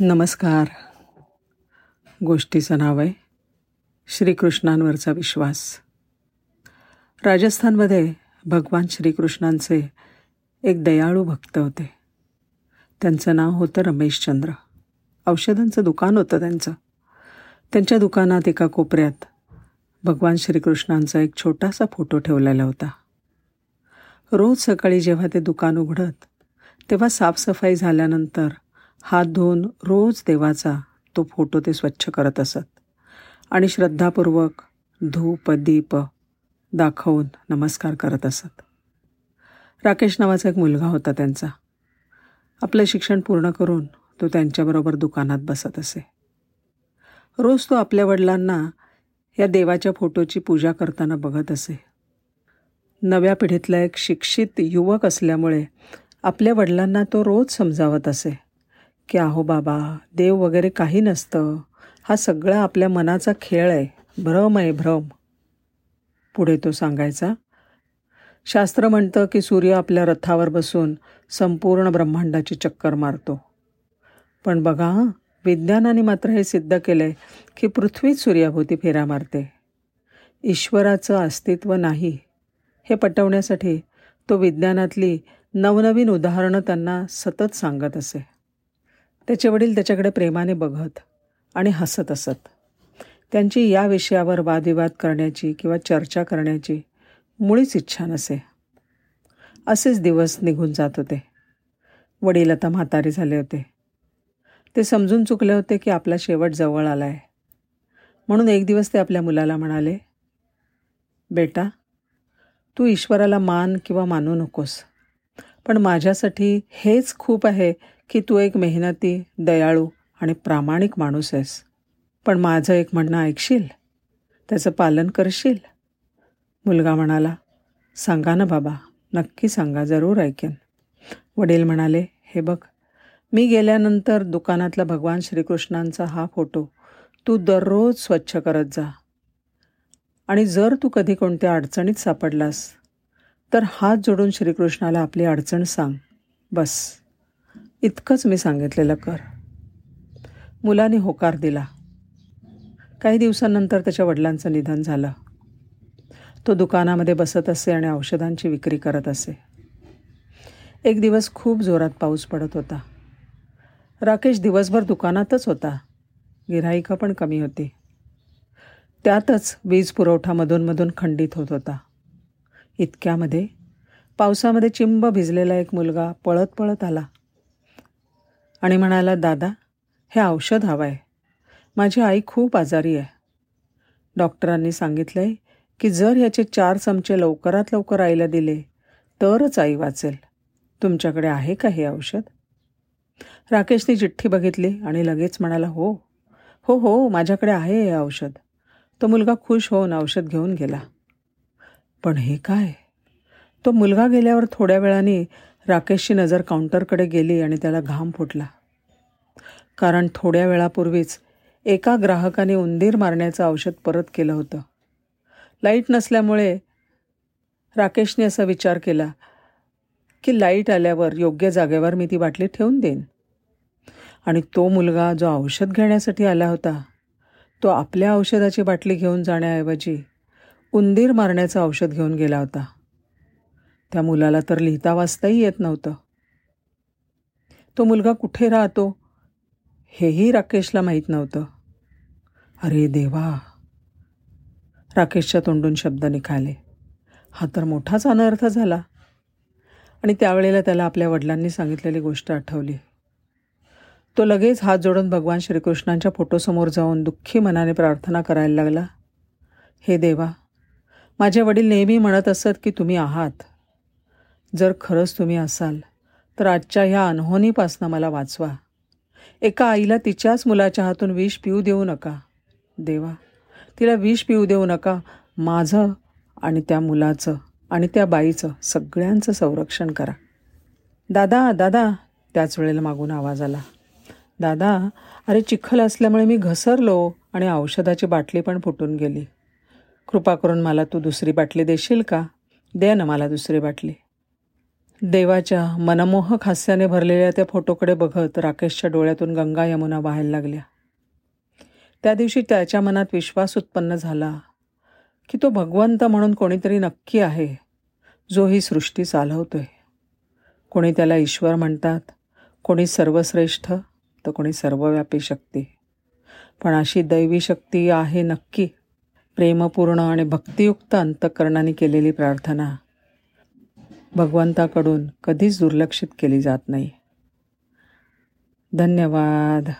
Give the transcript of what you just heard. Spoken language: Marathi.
नमस्कार. गोष्टीचं नाव आहे श्रीकृष्णांवरचा विश्वास. राजस्थानमध्ये भगवान श्रीकृष्णांचे एक दयाळू भक्त होते. त्यांचं नाव होतं रमेशचंद्र औषधांचं दुकान होतं त्यांचं. त्यांच्या दुकानात एका कोपऱ्यात भगवान श्रीकृष्णांचा एक छोटासा फोटो ठेवलेला होता. रोज सकाळी जेव्हा ते दुकान उघडत तेव्हा साफसफाई झाल्यानंतर हात धुवून रोज देवाचा तो फोटो ते स्वच्छ करत असत. आणि श्रद्धापूर्वक धूप दीप दाखवून नमस्कार करत असत. राकेश नावाचा एक मुलगा होता त्यांचा. आपलं शिक्षण पूर्ण करून तो त्यांच्याबरोबर दुकानात बसत असे. रोज तो आपल्या वडिलांना या देवाच्या फोटोची पूजा करताना बघत असे. नव्या पिढीतला एक शिक्षित युवक असल्यामुळे आपल्या वडिलांना तो रोज समजावत असे. की अहो बाबा देव वगैरे काही नसतं. हा सगळा आपल्या मनाचा खेळ आहे. भ्रम आहे भ्रम. पुढे तो सांगायचा. शास्त्र म्हणतं की सूर्य आपल्या रथावर बसून संपूर्ण ब्रह्मांडाची चक्कर मारतो. पण बघा विज्ञानाने मात्र हे सिद्ध केलं आहे की पृथ्वीच सूर्याभोवती फेरा मारते. ईश्वराचं अस्तित्व नाही. हे पटवण्यासाठी तो विज्ञानातली नवनवीन उदाहरणं त्यांना सतत सांगत असे. त्याचे वडील त्याच्याकडे प्रेमाने बघत आणि हसत असत. त्यांची या विषयावर वादविवाद करण्याची किंवा चर्चा करण्याची मुळीच इच्छा नसे. असेच दिवस निघून जात होते. वडील आता म्हातारे झाले होते. ते समजून चुकले होते की आपला शेवट जवळ आला आहे म्हणून एक दिवस ते आपल्या मुलाला म्हणाले बेटा तू ईश्वराला मान किंवा मानू नकोस. पण माझ्यासाठी हेच खूप आहे की तू एक मेहनती दयाळू आणि प्रामाणिक माणूस आहेस. पण माझं एक म्हणणं ऐकशील? त्याचं पालन करशील? मुलगा म्हणाला सांगा ना बाबा नक्की सांगा जरूर ऐकेन. वडील म्हणाले हे बघ मी गेल्यानंतर दुकानातला भगवान श्रीकृष्णांचा हा फोटो तू दररोज स्वच्छ करत जा. आणि जर तू कधी कोणत्या अडचणीत सापडलास तर हात जोडून श्रीकृष्णाला आपली अडचण सांग. बस. इतकंच मी सांगितलेलं कर. मुलाने होकार दिला. काही दिवसांनंतर त्याच्या वडिलांचं निधन झालं. तो दुकानामध्ये बसत असे आणि औषधांची विक्री करत असे. एक दिवस खूप जोरात पाऊस पडत होता. राकेश दिवसभर दुकानातच होता. गिराईका पण कमी होती. त्यातच वीज पुरवठा मधून खंडित होत होता. इतक्यामध्ये पावसामध्ये चिंब भिजलेला एक मुलगा पळत पळत आला. आणि म्हणाला दादा हे औषध हवं आहे माझी आई खूप आजारी आहे. डॉक्टरांनी सांगितलं आहे की जर ह्याचे चार चमचे लवकरात लवकर आईला दिले तरच आई वाचेल. तुमच्याकडे आहे का हे औषध? राकेशने चिठ्ठी बघितली आणि लगेच म्हणाला हो हो हो माझ्याकडे आहे हे औषध. तो मुलगा खुश होऊन औषध घेऊन गेला. पण हे काय? तो मुलगा गेल्यावर थोड्या वेळाने राकेशची नजर काउंटरकडे गेली आणि त्याला घाम फुटला. कारण थोड्या वेळापूर्वीच एका ग्राहकाने उंदीर मारण्याचं औषध परत केलं होतं. लाइट नसल्यामुळे राकेशने असा विचार केला की लाइट आल्यावर योग्य जागेवर मी ती बाटली ठेवून देईन. आणि तो मुलगा जो औषध घेण्यासाठी आला होता तो आपल्या औषधाची बाटली घेऊन जाण्याऐवजी उंदीर मारण्याचं औषध घेऊन गेला होता. त्या मुलाला तर लिहिता वाचताही येत नव्हतं. तो मुलगा कुठे राहतो हेही राकेशला माहीत नव्हतं. अरे देवा. राकेशच्या तोंडून शब्द निघाले. हा तर मोठाच अनर्थ झाला. आणि त्यावेळेला त्याला आपल्या वडिलांनी सांगितलेली गोष्ट आठवली. तो लगेच हात जोडून भगवान श्रीकृष्णांच्या फोटोसमोर जाऊन दुःखी मनाने प्रार्थना करायला लागला. हे देवा माझे वडील नेहमी म्हणत असत की तुम्ही आहात. जर खरंच तुम्ही असाल तर आजच्या ह्या अनहोनीपासनं मला वाचवा. एका आईला तिच्याच मुलाच्या हातून विष पिऊ देऊ नका. देवा तिला विष पिऊ देऊ नका. माझं आणि त्या मुलाचं आणि त्या बाईचं सगळ्यांचं संरक्षण करा. दादा दादा त्याच वेळेला मागून आवाज आला. दादा अरे चिखल असल्यामुळे मी घसरलो आणि औषधाची बाटली पण फुटून गेली. कृपा करून मला तू दुसरी बाटली देशील का? दे ना मला दुसरी बाटली. देवाच्या मनमोहक हास्याने भरलेल्या त्या फोटोकडे बघत राकेशच्या डोळ्यातून गंगा यमुना व्हायला लागल्या. त्या दिवशी त्याच्या मनात विश्वास उत्पन्न झाला की तो भगवंत म्हणून कोणीतरी नक्की आहे जो ही सृष्टी चालवतोय. कोणी त्याला ईश्वर म्हणतात कोणी सर्वश्रेष्ठ तर कोणी सर्वव्यापी शक्ती. पण अशी दैवी शक्ती आहे नक्की. प्रेमपूर्ण आणि भक्तियुक्त अंतकरणाने केलेली प्रार्थना. भगवंताकडून कधीच दुर्लक्षित केली जात नाही. धन्यवाद.